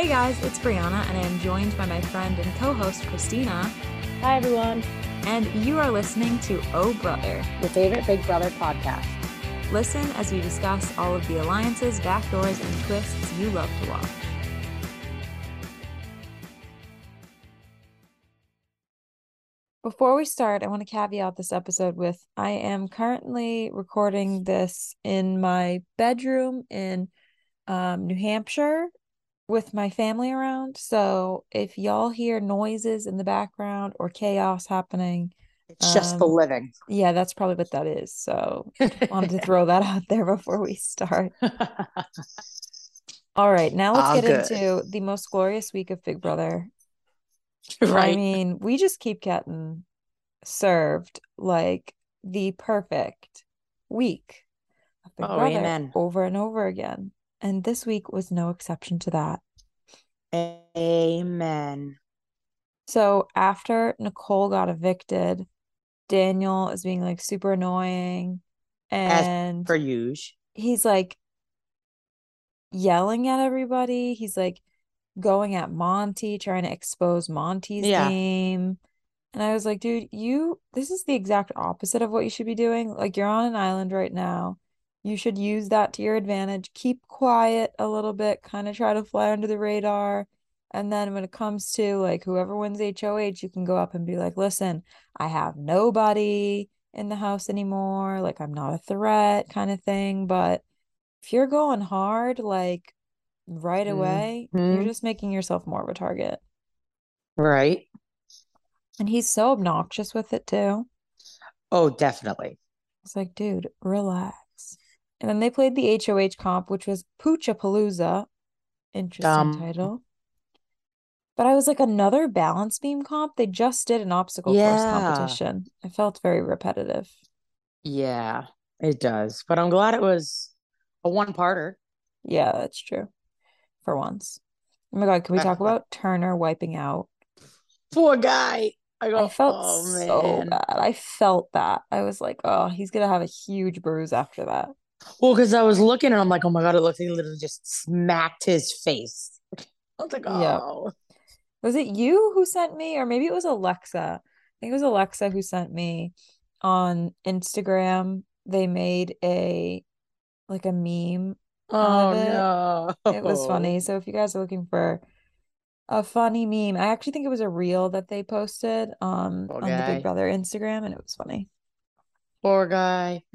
Hey guys, it's Brianna, and I am joined by my friend and co host Christina. Hi, everyone. And you are listening to Oh Brother, your favorite Big Brother podcast. Listen as we discuss all of the alliances, backdoors, and twists you love to watch. Before we start, I want to caveat this episode with I am currently recording this in my bedroom in um, New Hampshire with my family around. So if y'all hear noises in the background or chaos happening, it's um, just the living. Yeah, that's probably what that is. So wanted to throw that out there before we start. All right, now let's All get good. into the most glorious week of Big Brother. Right. I mean, we just keep getting served like the perfect week of Big oh, Brother amen. over and over again. And this week was no exception to that. Amen. So after Nicole got evicted, Daniel is being like super annoying and As for use. He's like yelling at everybody. He's like going at Monte, trying to expose Monte's yeah. game. And I was like, dude, you this is the exact opposite of what you should be doing. Like you're on an island right now. You should use that to your advantage. Keep quiet a little bit, kind of try to fly under the radar. And then when it comes to like whoever wins HOH, you can go up and be like, listen, I have nobody in the house anymore. Like I'm not a threat kind of thing. But if you're going hard, like right away, mm-hmm. you're just making yourself more of a target. Right. And he's so obnoxious with it too. Oh, definitely. It's like, dude, relax. And then they played the HOH comp, which was Poochapalooza. Interesting Dumb. title. But I was like, another balance beam comp? They just did an obstacle yeah. course competition. It felt very repetitive. Yeah, it does. But I'm glad it was a one parter. Yeah, that's true. For once. Oh my god, can we talk about Turner wiping out? Poor guy. I, go, I felt oh, so bad. I felt that. I was like, oh, he's gonna have a huge bruise after that. Well, because I was looking and I'm like, oh my god, it looks like he literally just smacked his face. I was like, oh. Yep. Was it you who sent me, or maybe it was Alexa? I think it was Alexa who sent me on Instagram. They made a like a meme. Oh it. no. It was funny. So if you guys are looking for a funny meme, I actually think it was a reel that they posted um on the Big Brother Instagram, and it was funny. Poor guy.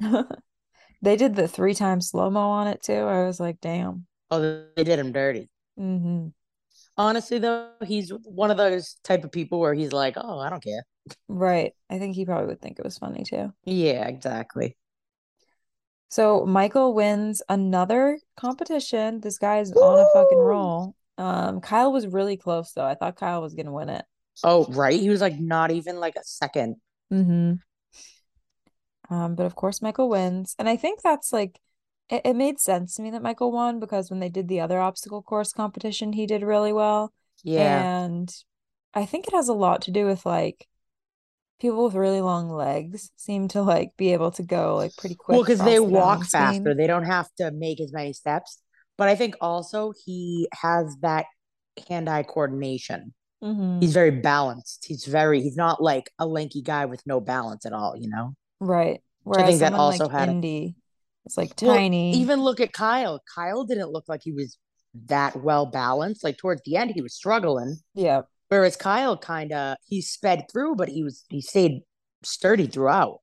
They did the three times slow mo on it too. I was like, damn. Oh, they did him dirty. Mm-hmm. Honestly, though, he's one of those type of people where he's like, oh, I don't care. Right. I think he probably would think it was funny too. Yeah, exactly. So Michael wins another competition. This guy's Woo! on a fucking roll. Um, Kyle was really close though. I thought Kyle was gonna win it. Oh, right. He was like not even like a 2nd Mm-hmm. Um, but of course, Michael wins. And I think that's like, it, it made sense to me that Michael won because when they did the other obstacle course competition, he did really well. Yeah. And I think it has a lot to do with like, people with really long legs seem to like be able to go like pretty quick. Well, because they the walk faster, they don't have to make as many steps. But I think also he has that hand-eye coordination. Mm-hmm. He's very balanced. He's very. He's not like a lanky guy with no balance at all. You know. Right. Whereas I think that also like had Indy, it's like tiny. Well, even look at Kyle. Kyle didn't look like he was that well balanced. Like towards the end, he was struggling. Yeah. Whereas Kyle kind of he sped through, but he was he stayed sturdy throughout.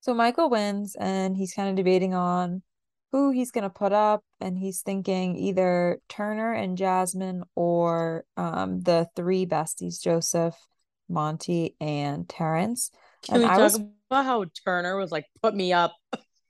So Michael wins, and he's kind of debating on who he's gonna put up, and he's thinking either Turner and Jasmine or um the three besties, Joseph, Monte, and Terrance. Can and we I talk was about how Turner was like, put me up?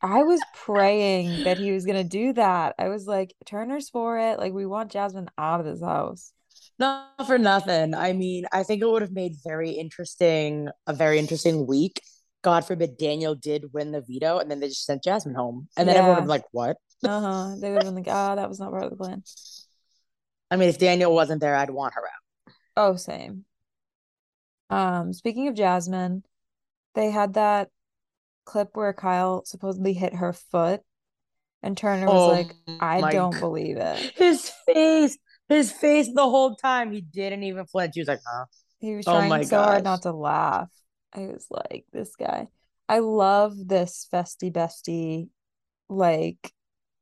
I was praying that he was gonna do that. I was like, Turner's for it. Like, we want Jasmine out of this house. Not for nothing. I mean, I think it would have made very interesting, a very interesting week. God forbid Daniel did win the veto, and then they just sent Jasmine home, and then yeah. everyone would like, "What?" uh huh. They would have been like, "Ah, oh, that was not part of the plan." I mean, if Daniel wasn't there, I'd want her out. Oh, same. Um, speaking of Jasmine, they had that clip where Kyle supposedly hit her foot, and Turner was oh like, "I don't believe it." His face. His face the whole time, he didn't even flinch. He was like, huh? He was oh trying oh so gosh. hard not to laugh. I was like, this guy. I love this festy bestie like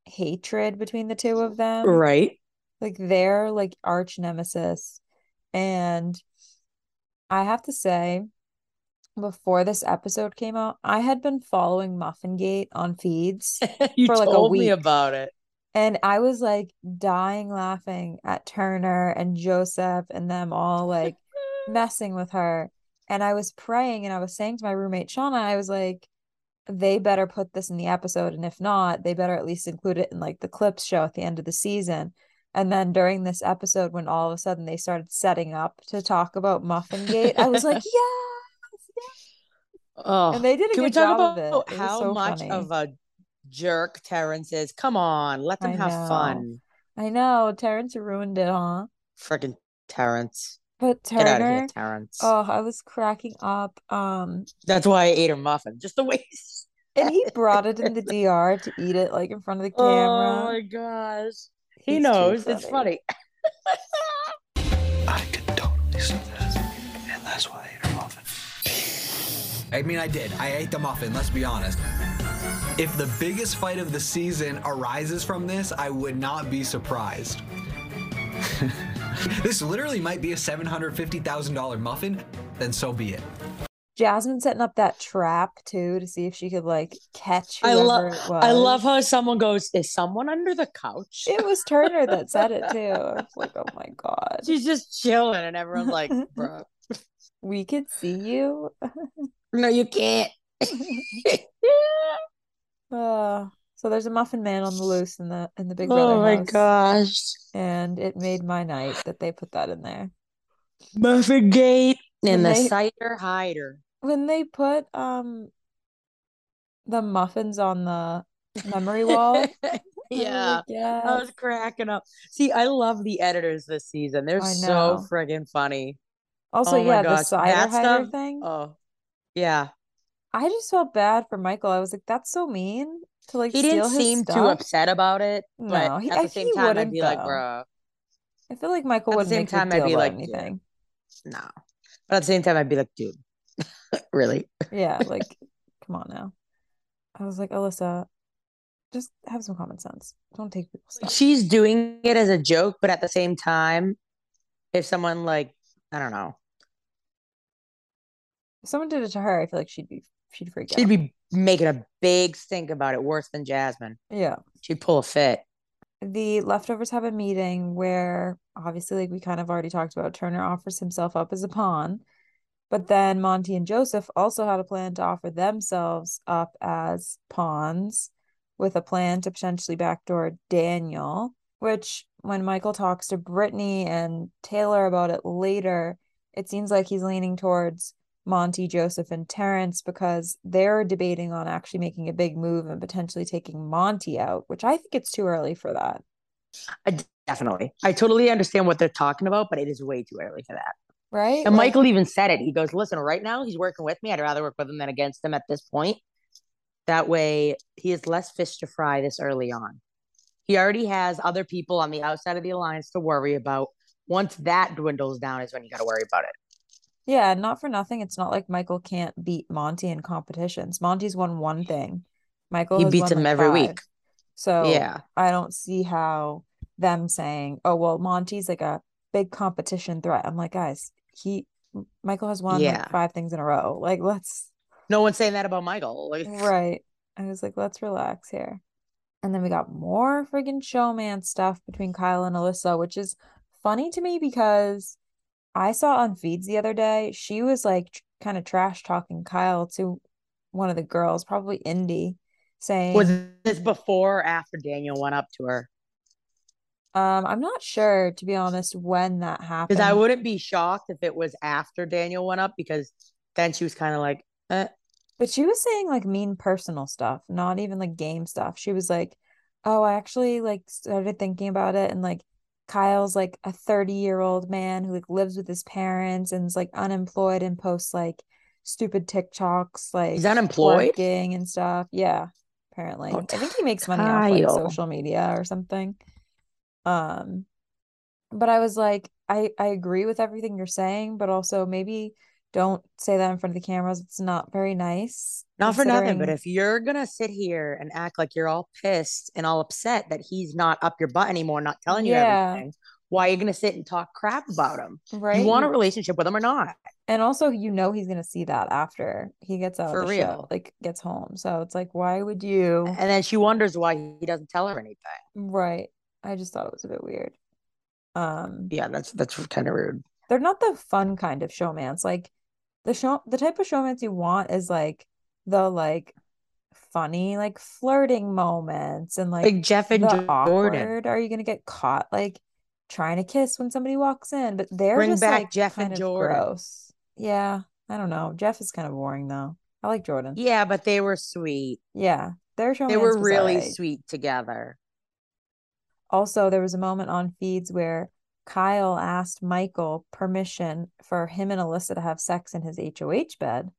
hatred between the two of them. Right. Like they're like arch nemesis. And I have to say, before this episode came out, I had been following Muffingate on feeds for like a week. me about it. And I was like dying laughing at Turner and Joseph and them all like messing with her. And I was praying and I was saying to my roommate Shauna, I was like, they better put this in the episode. And if not, they better at least include it in like the clips show at the end of the season. And then during this episode, when all of a sudden they started setting up to talk about Muffin Gate, I was like, yes. Oh, and they did a can good we talk job about how so much funny. of a jerk Terrance is? Come on, let them I have know. fun. I know Terrance ruined it, huh? Freaking Terrance. But Turner, Get out of here, Terrance. Oh, I was cracking up. Um, that's why I ate her muffin, just the way. and he brought it in the DR to eat it like in front of the camera. Oh my gosh. He He's knows. Funny. It's funny. I could totally see this. And that's why I ate her muffin. I mean, I did. I ate the muffin, let's be honest. If the biggest fight of the season arises from this, I would not be surprised. this literally might be a $750,000 muffin, then so be it. Jasmine setting up that trap too to see if she could like catch. I love. I love how someone goes, "Is someone under the couch?" It was Turner that said it too. I was like, "Oh my god!" She's just chilling, and everyone's like, "Bro, we could see you." No, you can't. uh, so there's a muffin man on the loose in the in the Big Brother. Oh my house, gosh! And it made my night that they put that in there. Muffin Gate and the cider hider when they put um the muffins on the memory wall. yeah. Yes. I was cracking up. See, I love the editors this season. They're so friggin' funny. Also, oh yeah, the cider that hider stuff, thing. Oh, yeah. I just felt bad for Michael. I was like, that's so mean to like. He didn't seem stuff. too upset about it. No, he, at the same time, I'd be though. like, bro. I feel like Michael would. At the same time, I'd be like, anything. No, but at the same time, I'd be like, dude, really? Yeah, like, come on now. I was like, Alyssa, just have some common sense. Don't take people's stuff. She's doing it as a joke, but at the same time, if someone like, I don't know. If someone did it to her, I feel like she'd be she'd freak she'd out. She'd be making a big stink about it, worse than Jasmine. Yeah. She'd pull a fit. The leftovers have a meeting where obviously, like we kind of already talked about, Turner offers himself up as a pawn but then Monte and Joseph also had a plan to offer themselves up as pawns with a plan to potentially backdoor Daniel, which when Michael talks to Brittany and Taylor about it later, it seems like he's leaning towards Monte, Joseph, and Terrance because they're debating on actually making a big move and potentially taking Monte out, which I think it's too early for that. I definitely. I totally understand what they're talking about, but it is way too early for that. Right. And like, Michael even said it. He goes, listen, right now he's working with me. I'd rather work with him than against him at this point. That way he has less fish to fry this early on. He already has other people on the outside of the alliance to worry about. Once that dwindles down is when you got to worry about it. Yeah, not for nothing. It's not like Michael can't beat Monte in competitions. Monte's won one thing. Michael he beats him like every five. week. So yeah, I don't see how them saying, "Oh well, Monte's like a big competition threat." I'm like, guys, he Michael has won yeah. like five things in a row. Like let's no one's saying that about Michael. Like right. I was like, let's relax here. And then we got more friggin' showmance stuff between Kyle and Alyssa, which is funny to me because I saw on feeds the other day, she was like tr- kind of trash talking Kyle to one of the girls, probably Indy, saying Was this before or after Daniel went up to her? Um, I'm not sure to be honest when that happened. Because I wouldn't be shocked if it was after Daniel went up because then she was kind of like, eh. But she was saying like mean personal stuff, not even like game stuff. She was like, "Oh, I actually like started thinking about it, and like Kyle's like a 30 year old man who like lives with his parents and is like unemployed and posts like stupid TikToks, like he's unemployed and stuff. Yeah, apparently. Oh, I think he makes money Kyle. off like social media or something. Um, but I was like, I I agree with everything you're saying, but also maybe don't say that in front of the cameras. It's not very nice. Not for nothing, but if you're gonna sit here and act like you're all pissed and all upset that he's not up your butt anymore, not telling yeah. you everything, why are you gonna sit and talk crap about him? Right. You want a relationship with him or not? And also, you know he's gonna see that after he gets out for real, show, like gets home. So it's like, why would you? And then she wonders why he doesn't tell her anything. Right. I just thought it was a bit weird. Um. Yeah, that's that's kind of rude. They're not the fun kind of showmance. Like the show the type of showmance you want is like the like funny like flirting moments and like, like Jeff and Jordan. Awkward. Are you gonna get caught like trying to kiss when somebody walks in? But they're bring just back like Jeff and Jordan. Gross. Yeah, I don't know. Jeff is kind of boring though. I like Jordan. Yeah, but they were sweet. Yeah, their show they were really right. sweet together. Also, there was a moment on feeds where Kyle asked Michael permission for him and Alyssa to have sex in his HOH bed.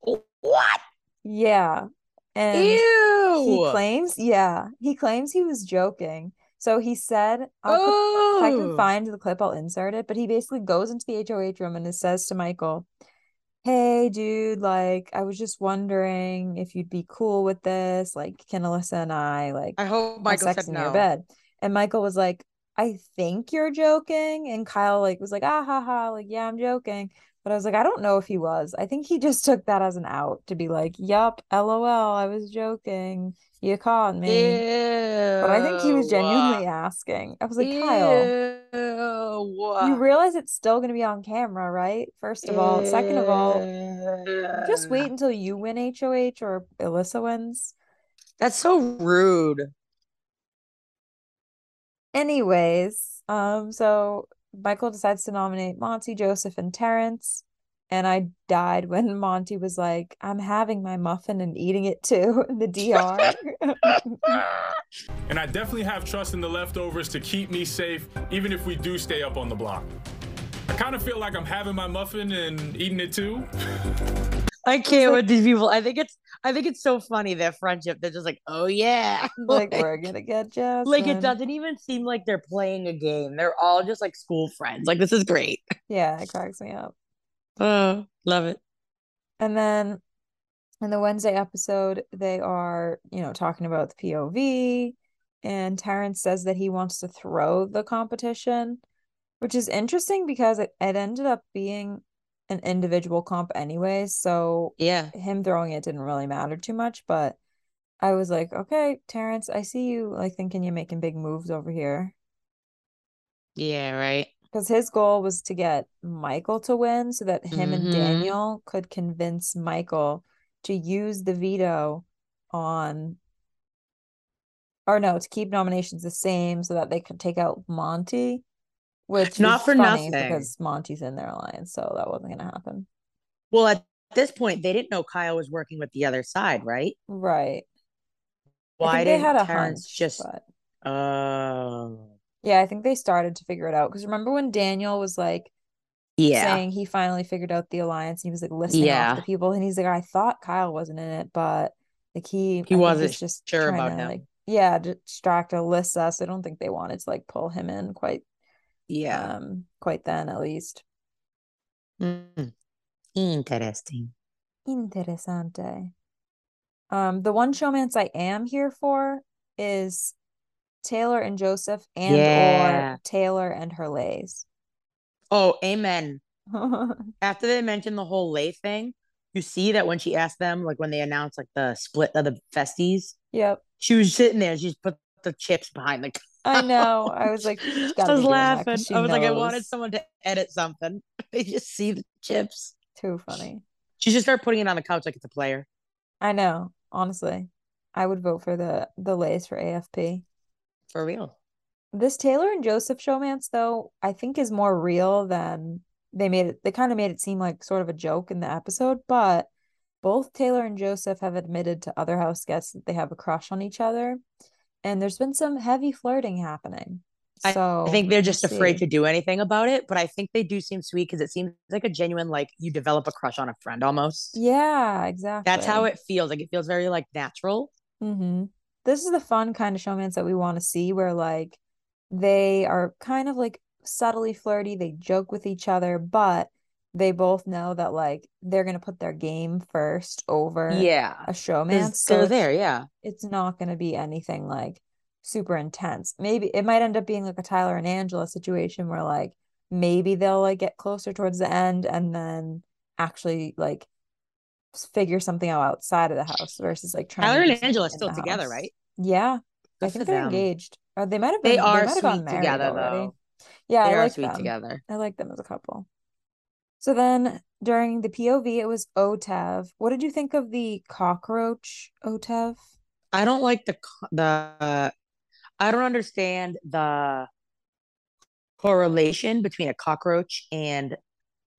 What? Yeah. And Ew. he claims, yeah, he claims he was joking. So he said, oh. if I can find the clip, I'll insert it. But he basically goes into the HOH room and says to Michael, Hey, dude, like, I was just wondering if you'd be cool with this. Like, can Alyssa and I, like, I hope Michael sex in no. your bed? And Michael was like, I think you're joking. And Kyle like was like, ah ha ha, like, yeah, I'm joking. But I was like, I don't know if he was. I think he just took that as an out to be like, yup, lol, I was joking. You caught me. Ew. But I think he was genuinely asking. I was like, Ew. Kyle, you realize it's still going to be on camera, right? First of all. Ew. Second of all, just wait until you win HOH or Alyssa wins. That's so rude. Anyways, um, so Michael decides to nominate Monte, Joseph, and Terrance. And I died when Monte was like, I'm having my muffin and eating it too in the DR. and I definitely have trust in the leftovers to keep me safe, even if we do stay up on the block. I kind of feel like I'm having my muffin and eating it too. I can't with these people. I think it's I think it's so funny their friendship. They're just like, oh yeah, like, like we're gonna get Jasmine. Like it doesn't even seem like they're playing a game. They're all just like school friends. Like this is great. Yeah, it cracks me up. Oh, love it. And then in the Wednesday episode, they are you know talking about the POV, and Terrance says that he wants to throw the competition, which is interesting because it, it ended up being an individual comp anyway. So yeah, him throwing it didn't really matter too much. But I was like, okay, Terrance, I see you like thinking you're making big moves over here. Yeah, right. Because his goal was to get Michael to win so that him mm-hmm. and Daniel could convince Michael to use the veto on or no, to keep nominations the same so that they could take out Monte which not for nothing because Monte's in their alliance, so that wasn't going to happen. Well, at this point, they didn't know Kyle was working with the other side, right? Right. Why did they had a Terrance hunch, just? Oh. Uh... Yeah, I think they started to figure it out because remember when Daniel was like, yeah, saying he finally figured out the alliance. And he was like listening yeah. off the people, and he's like, I thought Kyle wasn't in it, but like he he wasn't just sure about to, him. Like, yeah, distract Alyssa. So I don't think they wanted to like pull him in quite yeah. Um, quite then, at least. Mm. Interesting. Interessante. Um, the one showmance I am here for is Taylor and Joseph and yeah. or Taylor and her lays. Oh, amen. After they mentioned the whole lay thing, you see that when she asked them, like when they announced like the split of the festies. Yep. She was sitting there, she just put the chips behind the I know. I was like, I was laughing. I was knows. like, I wanted someone to edit something. They just see the chips. Too funny. She should start putting it on the couch like it's a player. I know. Honestly, I would vote for the the lays for AFP. For real. This Taylor and Joseph showmance, though, I think is more real than they made it. They kind of made it seem like sort of a joke in the episode, but both Taylor and Joseph have admitted to other house guests that they have a crush on each other and there's been some heavy flirting happening. So I think they're just afraid to do anything about it, but I think they do seem sweet because it seems like a genuine like you develop a crush on a friend almost. Yeah, exactly. That's how it feels. Like it feels very like natural. Mm-hmm. This is the fun kind of showmance that we want to see, where like they are kind of like subtly flirty. They joke with each other, but they both know that like they're gonna put their game first over Yeah. a showmance. So there, yeah. it's not going to be anything like super intense. Maybe it might end up being like a Tyler and Angela situation where like maybe they'll like get closer towards the end and then actually like figure something out outside of the house versus like trying Tyler and Angela are still together, house. right? Yeah. I think they're them. engaged. Or they might have They been are they might have gotten sweet together, already. though. Yeah, They I are like sweet them. together. I like them as a couple. So then during the POV, it was OTEV. What did you think of the cockroach OTEV? I don't like the the I don't understand the correlation between a cockroach and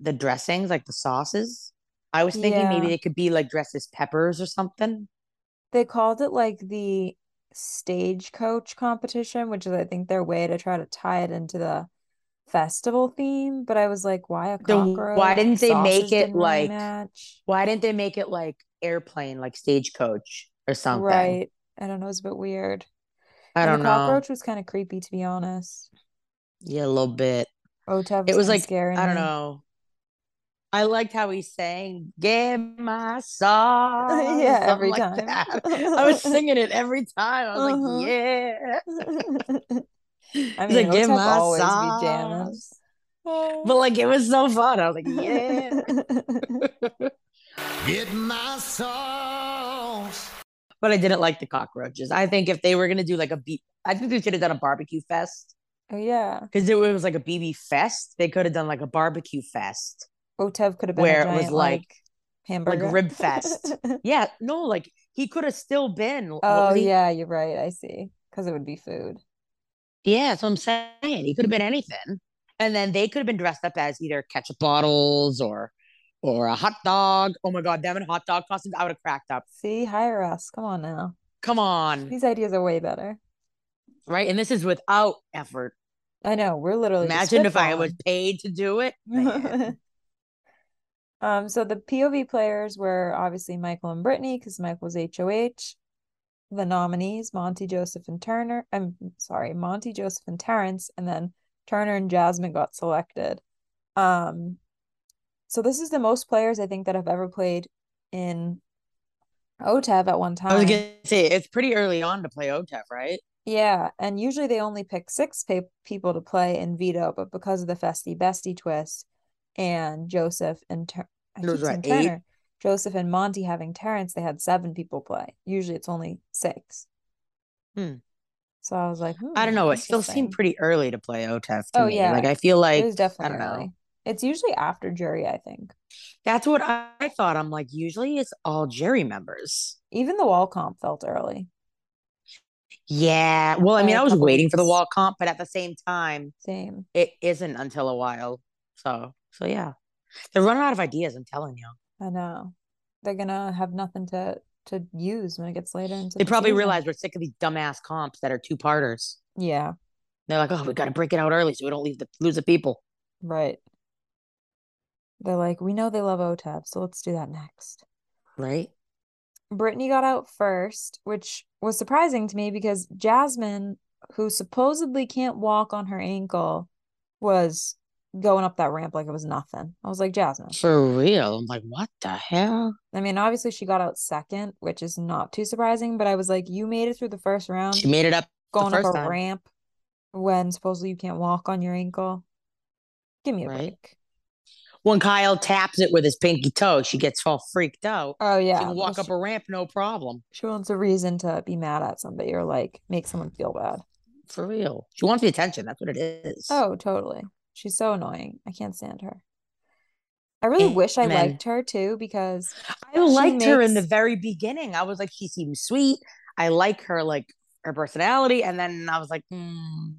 the dressings, like the sauces. I was thinking maybe Yeah. they could be like dressed as peppers or something. They called it like the stagecoach competition, which is I think their way to try to tie it into the festival theme. But I was like, why a cockroach? why didn't they make it like- match. Why didn't they make it like airplane, like stagecoach or something? Right. I don't know, it's a bit weird. I And don't the know. cockroach was kind of creepy, to be honest. Yeah, a little bit. OTEV It was like scaring I don't know. I liked how he sang "Get My Song." Yeah, every like time. that. I was singing it every time. I was Uh-huh. like, "Yeah." I He's mean, like, "Get OTEV my always be jamming. sauce." Oh. But like, it was so fun. I was like, "Yeah." Get my sauce. but I didn't like the cockroaches. I think if they were gonna do like a beat, I think they should have done a barbecue fest oh yeah. because it was like a BB fest. They could have done like a barbecue fest. OTEV could have been Where a it was like- like hamburger. rib fest. Yeah, no, like he could have still been. Oh he? yeah, you're right. I see. Because it would be food. Yeah, so I'm saying. He could have been anything. And then they could have been dressed up as either ketchup bottles or or a hot dog. Oh my god, them in hot dog costumes, I would have cracked up. See, hire us. Come on now. Come on. These ideas are way better. Right? And this is without effort. I know. We're literally Imagine if I was paid to do it. Um, so the POV players were obviously Michael and Brittany because Michael was HOH. The nominees, Monte, Joseph, and Turner. I'm sorry, Monte, Joseph, and Terrance, and then Turner and Jasmine got selected. Um, so this is the most players I think that have ever played in OTEV at one time. I was gonna say it's pretty early on to play OTEV, right? Yeah, and usually they only pick six pe people to play in Veto, but because of the Festy Bestie twist and Joseph and Tur I It keep eight? Turner, Joseph and Monte having Terrance, they had seven people play. Usually it's only six. Hmm. So I was like, I don't hmm, know. It still seemed pretty early to play OTEV to Oh, me. yeah. Like I feel like It was definitely I don't know. early. It's usually after jury, I think. that's what I thought. I'm like, usually it's all jury members. Even the wall comp felt early. Yeah. Well, I mean, I was waiting for the wall comp, but at the same time, Same. it isn't until a while. So, so yeah, they're running out of ideas. I'm telling you. I know. They're gonna have nothing to to use when it gets later into They the probably season. realize we're sick of these dumbass comps that are two parters. Yeah, They're like, oh, we got to break it out early so we don't leave the lose the people. right. They're like, we know they love OTEV, so let's do that next. Right? Brittany got out first, which was surprising to me because Jasmine, who supposedly can't walk on her ankle, was going up that ramp like it was nothing. I was like, Jasmine. For real. I'm like, what the hell? I mean, obviously she got out second, which is not too surprising, but I was like, you made it through the first round She made it up going up a time. ramp when supposedly you can't walk on your ankle. Give me a Right. break. When Kyle taps it with his pinky toe, she gets all freaked out. Oh yeah. she can walk well, up a ramp, no problem. She wants a reason to be mad at somebody or like make someone feel bad. For real. She wants the attention. That's what it is. Oh, totally. She's so annoying. I can't stand her. I really wish I liked her too because I liked her in the very beginning. I was like, she seems sweet. I like her, like her personality. And then I was like, hmm.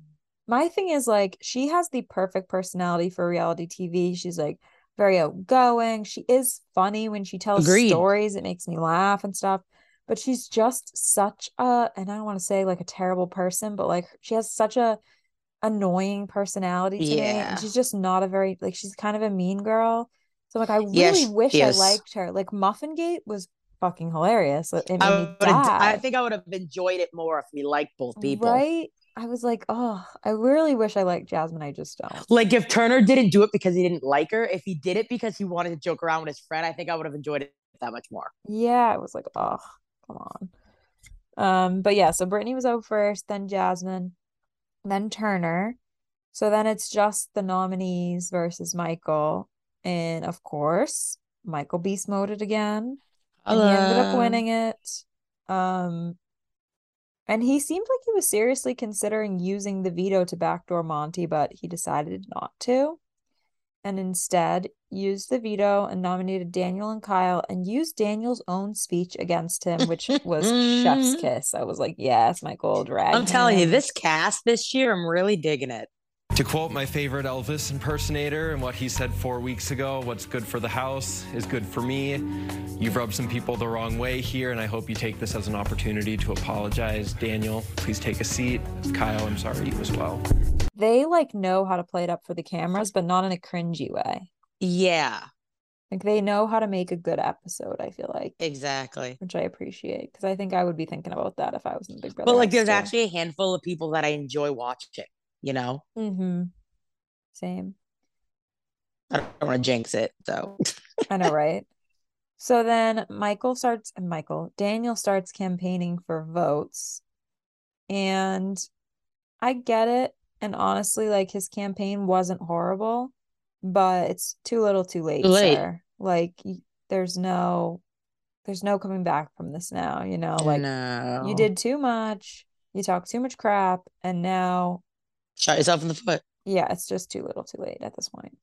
my thing is like she has the perfect personality for reality TV. She's like very outgoing. She is funny when she tells Agreed. stories. It makes me laugh and stuff. But she's just such a, and I don't want to say like a terrible person, but like she has such a annoying personality to me. Yeah. And she's just not a very like she's kind of a mean girl. So like I really she wish I liked her. Like Muffin Gate was fucking hilarious. It made I, me would've- I think I would have enjoyed it more if we liked both people. Right? I was like, oh, I really wish I liked Jasmine. I just don't. Like if Turner didn't do it because he didn't like her, if he did it because he wanted to joke around with his friend, I think I would have enjoyed it that much more. Yeah, I was like, oh, come on. Um, but yeah, so Brittany was out first, then Jasmine, then Turner. So then it's just the nominees versus Michael. And of course, Michael beast moded again. And he ended up winning it. Um, and he seemed like he was seriously considering using the veto to backdoor Monte, but he decided not to. And instead used the veto and nominated Daniel and Kyle and used Daniel's own speech against him, which was chef's kiss. I was like, yes, Michael, drag. I'm telling you, this cast this year, I'm really digging it. To quote my favorite Elvis impersonator and what he said four weeks ago, what's good for the house is good for me. You've rubbed some people the wrong way here, and I hope you take this as an opportunity to apologize. Daniel, please take a seat. Kyle, I'm sorry you as well. they like know how to play it up for the cameras, but not in a cringy way. Yeah, Like they know how to make a good episode, I feel like, exactly. which I appreciate because I think I would be thinking about that if I was in Big Brother. But like, there's too. actually a handful of people that I enjoy watching. You know, Mm-hmm. Same. I don't want to jinx it. So I know, right? So then Michael starts, and Michael, Daniel starts campaigning for votes. And I get it. And honestly, like his campaign wasn't horrible, but it's too little too late, Too late. sir. Like there's no there's no coming back from this now, you know, like no, you did too much, you talked too much crap, and now shot yourself in the foot. yeah, it's just too little too late at this point.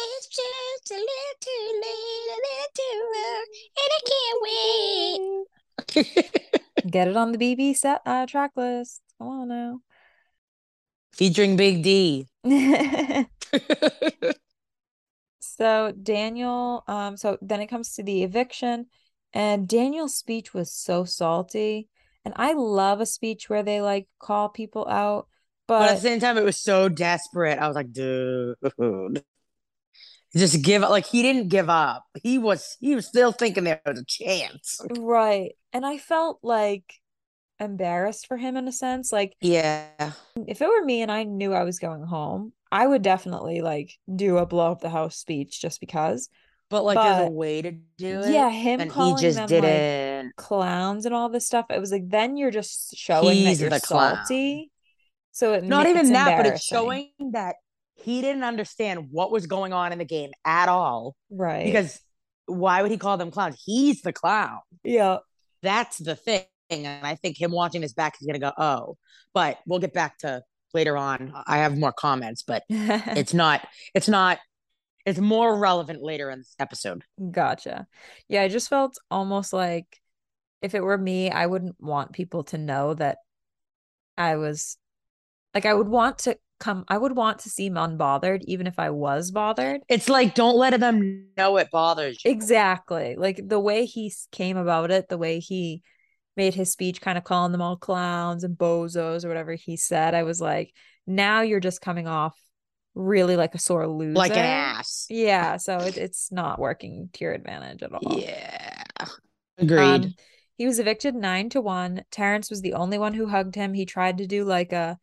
It's just a little too late, a little too early, and I can't wait. Get it on the BB set uh track list. Come on now. Featuring Big D. So Daniel, um, so then it comes to the eviction, and Daniel's speech was so salty. And I love a speech where they like call people out, But at the same time, it was so desperate. I was like, dude, just give up. Like he didn't give up. He was he was still thinking there was a chance. right. And I felt like embarrassed for him in a sense. Like Yeah, if it were me and I knew I was going home, I would definitely like do a blow up the house speech just because. but like there's a way to do it. Yeah, him and he calling just them didn't. clowns and all this stuff. It was like then you're just showing He's that you're the clown. salty. So it Not even that, but it's showing that he didn't understand what was going on in the game at all. right Because why would he call them clowns? He's the clown. yeah That's the thing. And I think him watching this back, he's gonna go, oh. But we'll get back to later on. I have more comments, but it's not. It's not. It's more relevant later in this episode. gotcha. Yeah, I just felt almost like if it were me, I wouldn't want people to know that I was like I would want to come I would want to seem unbothered even if I was bothered. It's like don't let them know it bothers you. Exactly. Like the way he came about it, the way he made his speech kind of calling them all clowns and bozos or whatever he said, I was like, now you're just coming off really like a sore loser. like an ass. Yeah, so it, it's not working to your advantage at all. Yeah. Agreed. Um, he was evicted nine to one. Terrance was the only one who hugged him. He tried to do like a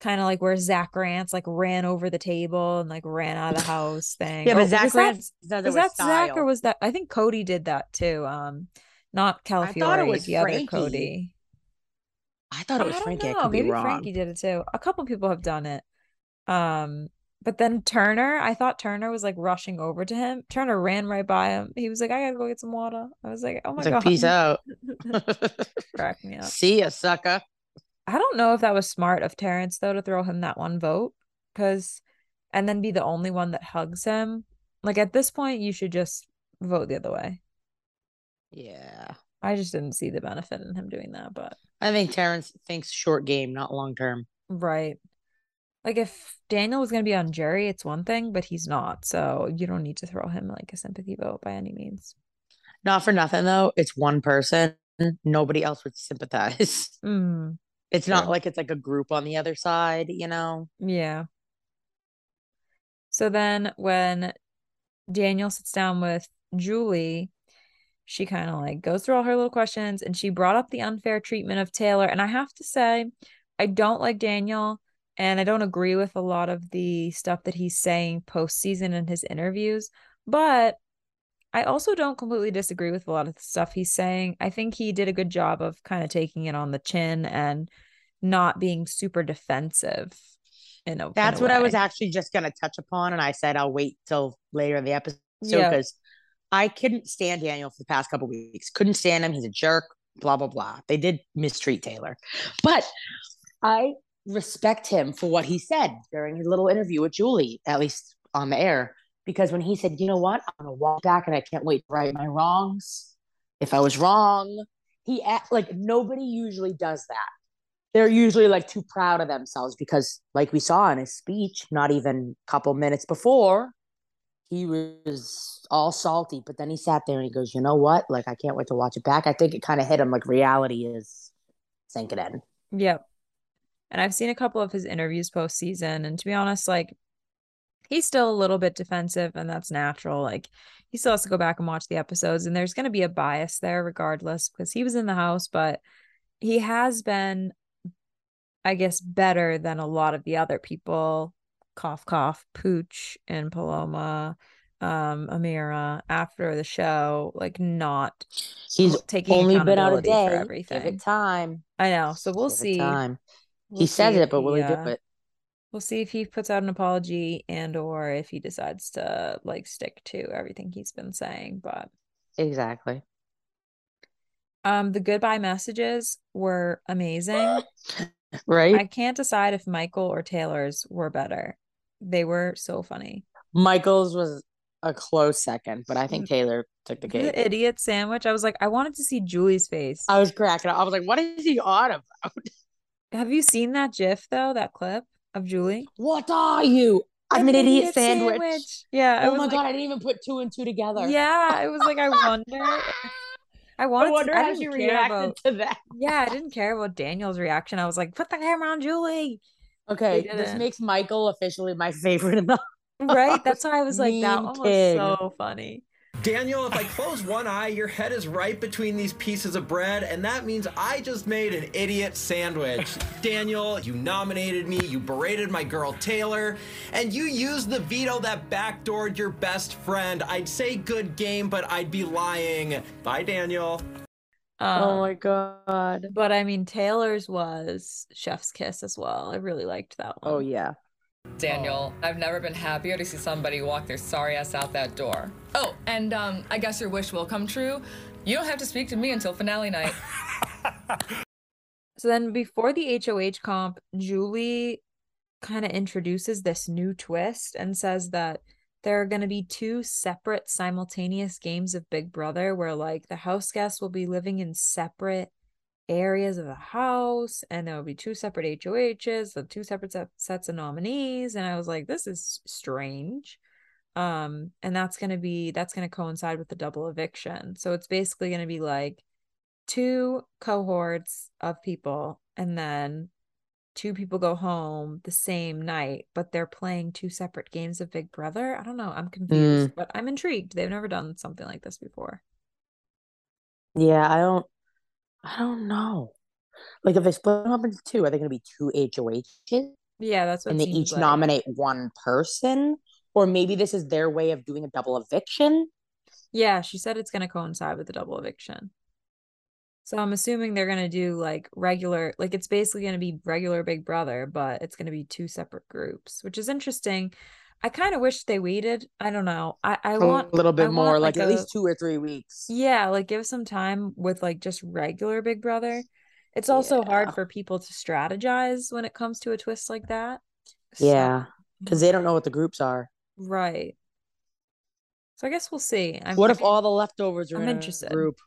kind of like where Zach Rance like ran over the table and like ran out of the house thing. yeah, but Zach was that- was that Zach or was that I think Cody did that too. Um, not Calafiore, was the other Cody. I thought it was I Frankie. I know. could be Maybe wrong. Frankie did it too. A couple people have done it. Um, but then Turner, I thought Turner was like rushing over to him. Turner ran right by him. He was like, "I gotta go get some water." I was like, "Oh my It's like, god!" peace out. Crack me up. See ya, sucker. I don't know if that was smart of Terrance though to throw him that one vote, because and then be the only one that hugs him. Like at this point, you should just vote the other way. Yeah. I just didn't see the benefit in him doing that, but I think Terrance thinks short game, not long term. right. Like if Daniel was gonna be on jury, it's one thing, but he's not, so you don't need to throw him like a sympathy vote by any means. Not for nothing though. It's one person. Nobody else would sympathize. Mm, It's not True. like it's like a group on the other side, you know? yeah. So then when Daniel sits down with Julie, she kind of like goes through all her little questions and she brought up the unfair treatment of Taylor. And I have to say, I don't like Daniel and I don't agree with a lot of the stuff that he's saying postseason in his interviews, but I also don't completely disagree with a lot of the stuff he's saying. I think he did a good job of kind of taking it on the chin and not being super defensive. In a, That's in what I was actually just going to touch upon. And I said I'll wait till later in the episode Yeah. because I couldn't stand Daniel for the past couple weeks. Couldn't stand him. He's a jerk, blah, blah, blah. They did mistreat Taylor. But I respect him for what he said during his little interview with Julie, at least on the air. Because when he said, you know what, I'm to walk back and I can't wait to right my wrongs. If I was wrong, he like nobody usually does that. They're usually like too proud of themselves because, like we saw in his speech, not even a couple minutes before, he was all salty. But then he sat there and he goes, you know what? Like, I can't wait to watch it back. I think it kind of hit him like reality is sinking in. Yep. And I've seen a couple of his interviews post season, and to be honest, like he's still a little bit defensive, and that's natural. Like he still has to go back and watch the episodes, and there's going to be a bias there regardless because he was in the house, but he has been, I guess, better than a lot of the other people. Cough, cough, Pooch and Paloma, um, Ameerah after the show, like not He's taking only been out a day. for Give everything. it time. I know, so we'll Give see. time. We'll he see says it, but will he uh, do it? We'll see if he puts out an apology and or if he decides to like stick to everything he's been saying. But Exactly. um the goodbye messages were amazing. Right? I can't decide if Michael or Taylor's were better. They were so funny. Michael's was a close second, but I think Mm. Taylor took the cake. The idiot sandwich. I was like, I wanted to see Julie's face. I was cracking up. I was like, what is he on about? Have you seen that GIF though? That clip of Julie? What are you? I'm an idiot, sandwich. Yeah. Oh my like, god, I didn't even put two and two together. Yeah, it was like I wonder. I wanted. I wonder to, I how didn't she care reacted about. to that. Yeah, I didn't care about Daniel's reaction. I was like, put the camera on Julie. Okay, this makes Michael officially my favorite in the Right? That's why I was like, that one was so funny. Daniel, if I close one eye, your head is right between these pieces of bread, and that means I just made an idiot sandwich. Daniel, you nominated me, you berated my girl Taylor, and you used the veto that backdoored your best friend. I'd say good game, but I'd be lying. Bye, Daniel. Um, Oh my god. But I mean, Taylor's was Chef's Kiss as well. I really liked that one. Oh yeah. Daniel, I've never been happier to see somebody walk their sorry ass out that door. Oh, and um, I guess your wish will come true. You don't have to speak to me until finale night. So then before the HOH comp, Julie kind of introduces this new twist and says that there are going to be two separate simultaneous games of Big Brother where like the house guests will be living in separate areas of the house and there will be two separate HOHs, the two separate set- sets of nominees and I was like this is strange. Um and that's going to be that's going to coincide with the double eviction. So it's basically going to be like two cohorts of people and then two people go home the same night but they're playing two separate games of big brother? I don't know. I'm confused but i'm intrigued. They've never done something like this before. Yeah, I don't I don't know. Like if they split them up into two, are they gonna be two HOHs? yeah that's what and they each like. nominate one person? Or maybe this is their way of doing a double eviction? yeah she said it's going to coincide with the double eviction so i'm assuming they're going to do like regular like it's basically going to be regular big brother but it's going to be two separate groups which is interesting i kind of wish they waited i don't know i i A want a little bit I more, want, like, at a- least two or three weeks. Yeah, like give some time with like just regular Big Brother. It's also hard for people to strategize when it comes to a twist like that. Yeah, Because they mm-hmm. don't know what the groups are. right. So I guess we'll see. I'm, What if all the leftovers are I'm in interested. group?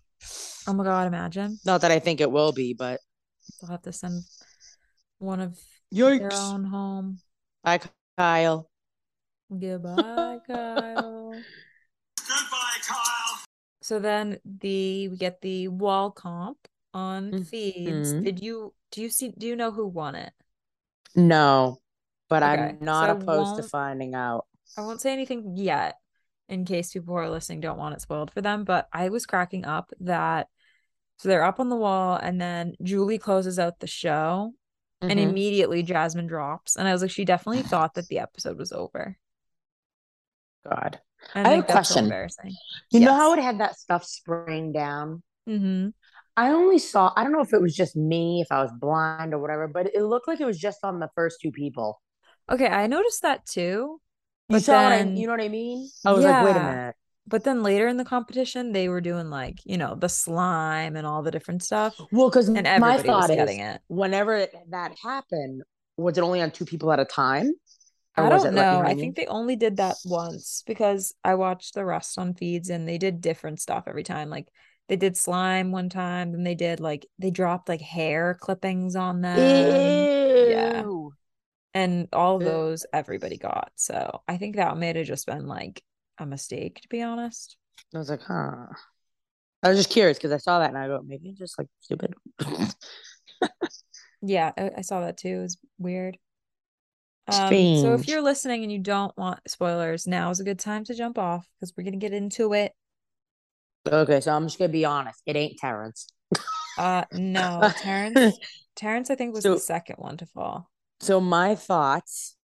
Oh my god, imagine Not that I think it will be, but they'll have to send one of their own home. Bye, Kyle. Goodbye, Kyle. Goodbye, Kyle. So then the we get the wall comp on feeds. Mhm. Did you do you see do you know who won it? No, but Okay, I'm not so opposed to finding out. I won't say anything yet in case people who are listening don't want it spoiled for them, but I was cracking up that so they're up on the wall and then Julie closes out the show and Mhm. immediately Jasmine drops. And I was like, she definitely thought that the episode was over. God. I, I have a so question. You know how Yes. it had that stuff spraying down? Mm-hmm. I only saw, I don't know if it was just me, if I was blind or whatever, but it looked like it was just on the first two people. Okay, I noticed that too. You But saw what I, then- you know what I mean? I was like, wait a minute. But then later in the competition, they were doing like, you know, the slime and all the different stuff. Well, because And my everybody was thought is, getting it. whenever that happened, was it only on two people at a time? Or I don't know. I think they only did that once because I watched the rest on feeds and they did different stuff every time. Like they did slime one time, then they did like they dropped like hair clippings on them. yeah. And all those everybody got. So I think that may have just been like a mistake, to be honest. I was like, huh. I was just curious because I saw that and I go, maybe just like stupid. Yeah, I, I saw that too. It was weird. Um, so if you're listening and you don't want spoilers, now is a good time to jump off because we're gonna get into it. okay, so I'm just gonna be honest. It ain't Terrance. Uh, no, Terrance. Terrance, I think was So- the second one to fall, So my thoughts,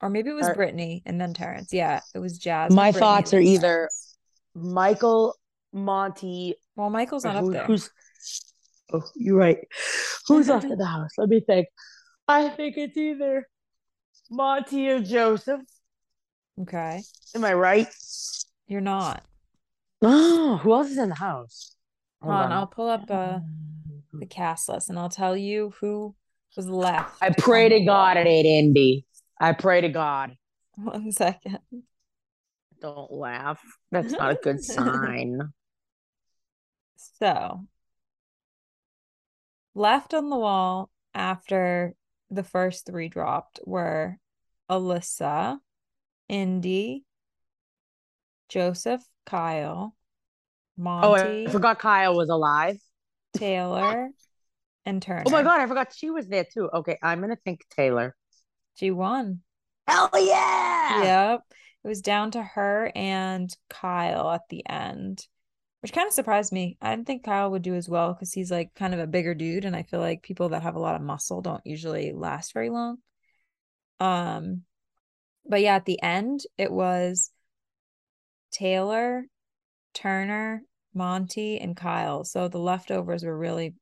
or maybe it was Are- Brittany and then Terrance. Yeah, it was Jasmine. my Brittany, thoughts are either Terrance. Michael, Monte. Well, Michael's not who- up there. Who's? Oh, you're right. Who's left in the house? Let me think. I think it's either Monte or Joseph. Okay, Am I right? you're not. Oh, who else is in the house? Hold on, I'll pull up uh the cast list and I'll tell you who was left. I pray to God it ain't Indy. I pray to God. One second. Don't laugh. That's not a good sign. So, left on the wall after the first three dropped were Alyssa, Indy, Joseph, Kyle, Monte. Oh, I forgot Kyle was alive. Taylor, and Turner. Oh my God, I forgot she was there too. Okay, I'm gonna think Taylor. She won. Hell yeah! Yep. It was down to her and Kyle at the end, which kind of surprised me. I didn't think Kyle would do as well because he's like kind of a bigger dude, and I feel like people that have a lot of muscle don't usually last very long. Um, but yeah, at the end, it was Taylor, Turner, Monte, and Kyle. So the leftovers were really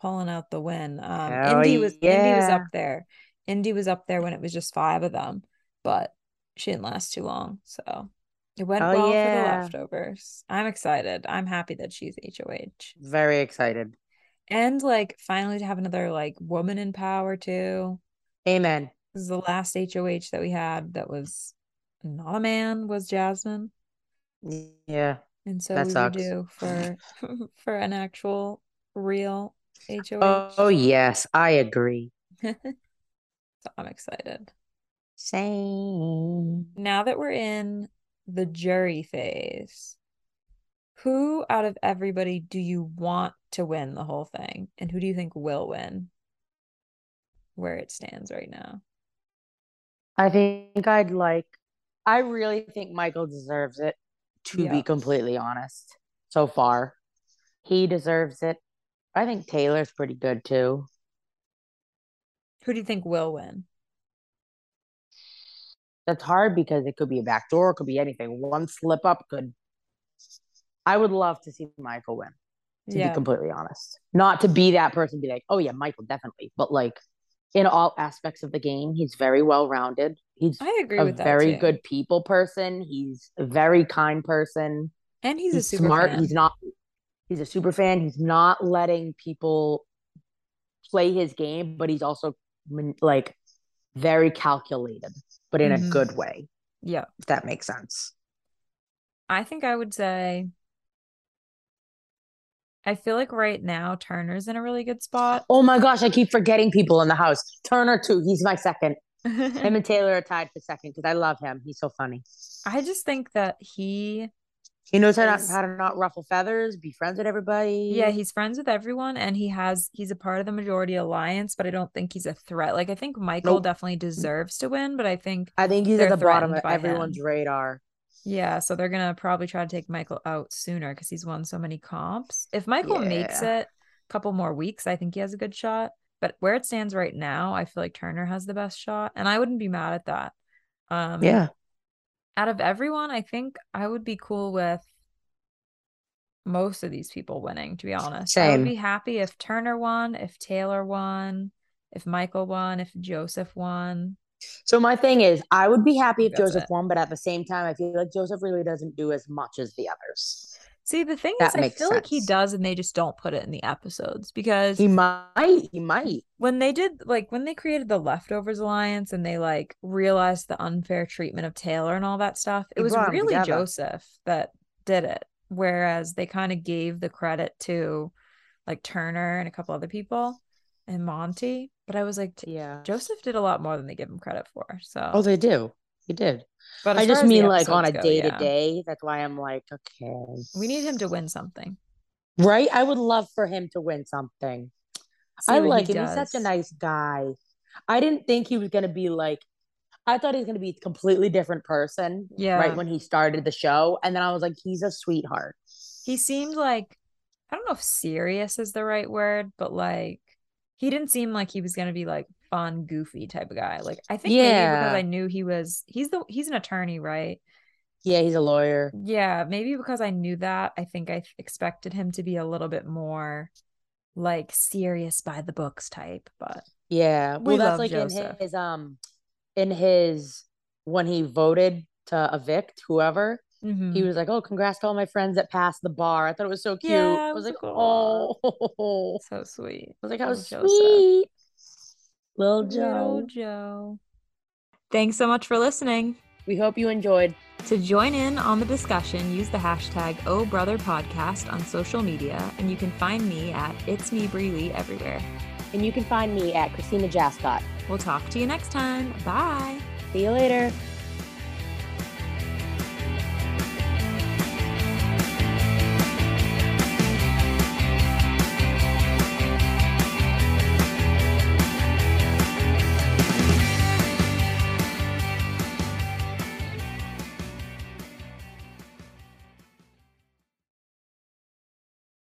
pulling out the win. Um, Indy was Indy was up there. Indy was up there when it was just five of them, but she didn't last too long. So it went Oh, well for the leftovers. I'm excited. I'm happy that she's HOH. Very excited. And like finally to have another like woman in power too. Amen. This is the last HOH that we had that was not a man was Jasmine. Yeah. And so That we sucks. due for for an actual real HOH. Oh, oh yes, I agree. so I'm excited. Same. Now that we're in the jury phase, who out of everybody do you want to win the whole thing? And who do you think will win? Where it stands right now. I think I'd like. I really think Michael deserves it. To Yeah. be completely honest, so far, he deserves it. I think Taylor's pretty good too. Who do you think will win? That's hard because it could be a back door, it could be anything. One slip up could. I would love to see Michael win. To Yeah. be completely honest, not to be that person, be like, oh yeah, Michael definitely, but like in all aspects of the game, he's very well rounded. He's I agree a with that very too. good people person. He's a very kind person. And he's, He's, a super smart. fan. He's not. He's a super fan. He's not letting people play his game, but he's also like very calculated, but in Mhm. a good way. Yeah. If that makes sense. I think I would say I feel like right now Turner's in a really good spot. Oh my gosh, I keep forgetting people in the house. Turner too. He's my second. Him and Taylor are tied for second because I love him. He's so funny. I just think that he He knows how, not, how to not ruffle feathers, be friends with everybody. Yeah, he's friends with everyone and he has he's a part of the majority alliance, but I don't think he's a threat. Like I think Michael Nope. definitely deserves to win, but I think I think he's at the bottom of everyone's him. radar. yeah, so they're gonna probably try to take Michael out sooner because he's won so many comps. If Michael makes it a couple more weeks, I think he has a good shot. But where it stands right now, I feel like Turner has the best shot, and I wouldn't be mad at that. Um, Yeah. Out of everyone, I think I would be cool with most of these people winning. To be honest, I would be happy if Turner won, if Taylor won, if Michael won, if Joseph won. So my thing is, I would be happy if That's Joseph it. won, but at the same time, I feel like Joseph really doesn't do as much as the others. See, the thing That is, I feel like he does, and they just don't put it in the episodes because He might. He might. when they did like when they created the leftovers alliance and they like realized the unfair treatment of Taylor and all that stuff, it He was really. Joseph that did it. Whereas they kind of gave the credit to like Turner and a couple other people and Monte. But I was like, Yeah. Joseph did a lot more than they give him credit for. So, Oh, they do. He did. but I just mean like on a day to day. That's why I'm like, okay. we need him to win something. Right? I would love for him to win something. See I what he like him. He's such a nice guy. I didn't think he was gonna be like I thought he was gonna be a completely different person Yeah. right when he started the show. And then I was like, he's a sweetheart. he seemed like I don't know if serious is the right word, but like he didn't seem like he was gonna be like fun, goofy type of guy. Like I think maybe because I knew he was he's the he's an attorney, right? Yeah, he's a lawyer. Yeah, maybe because I knew that, I think I expected him to be a little bit more like serious by the books type, but Yeah. We Well, that's like Joseph. in his um in his when he voted to evict whoever, he Mhm. was like, Oh, congrats to all my friends that passed the bar. I thought it was so cute. Yeah, I was was like, like, Oh, so sweet. I was like, How Little sweet. Little Little Joe. Joe. Thanks so much for listening. We hope you enjoyed. To join in on the discussion, use the hashtag Oh Brother Podcast on social media, and you can find me at It's Me Breely everywhere. And you can find me at Christina Jascott. We'll talk to you next time. Bye. See you later.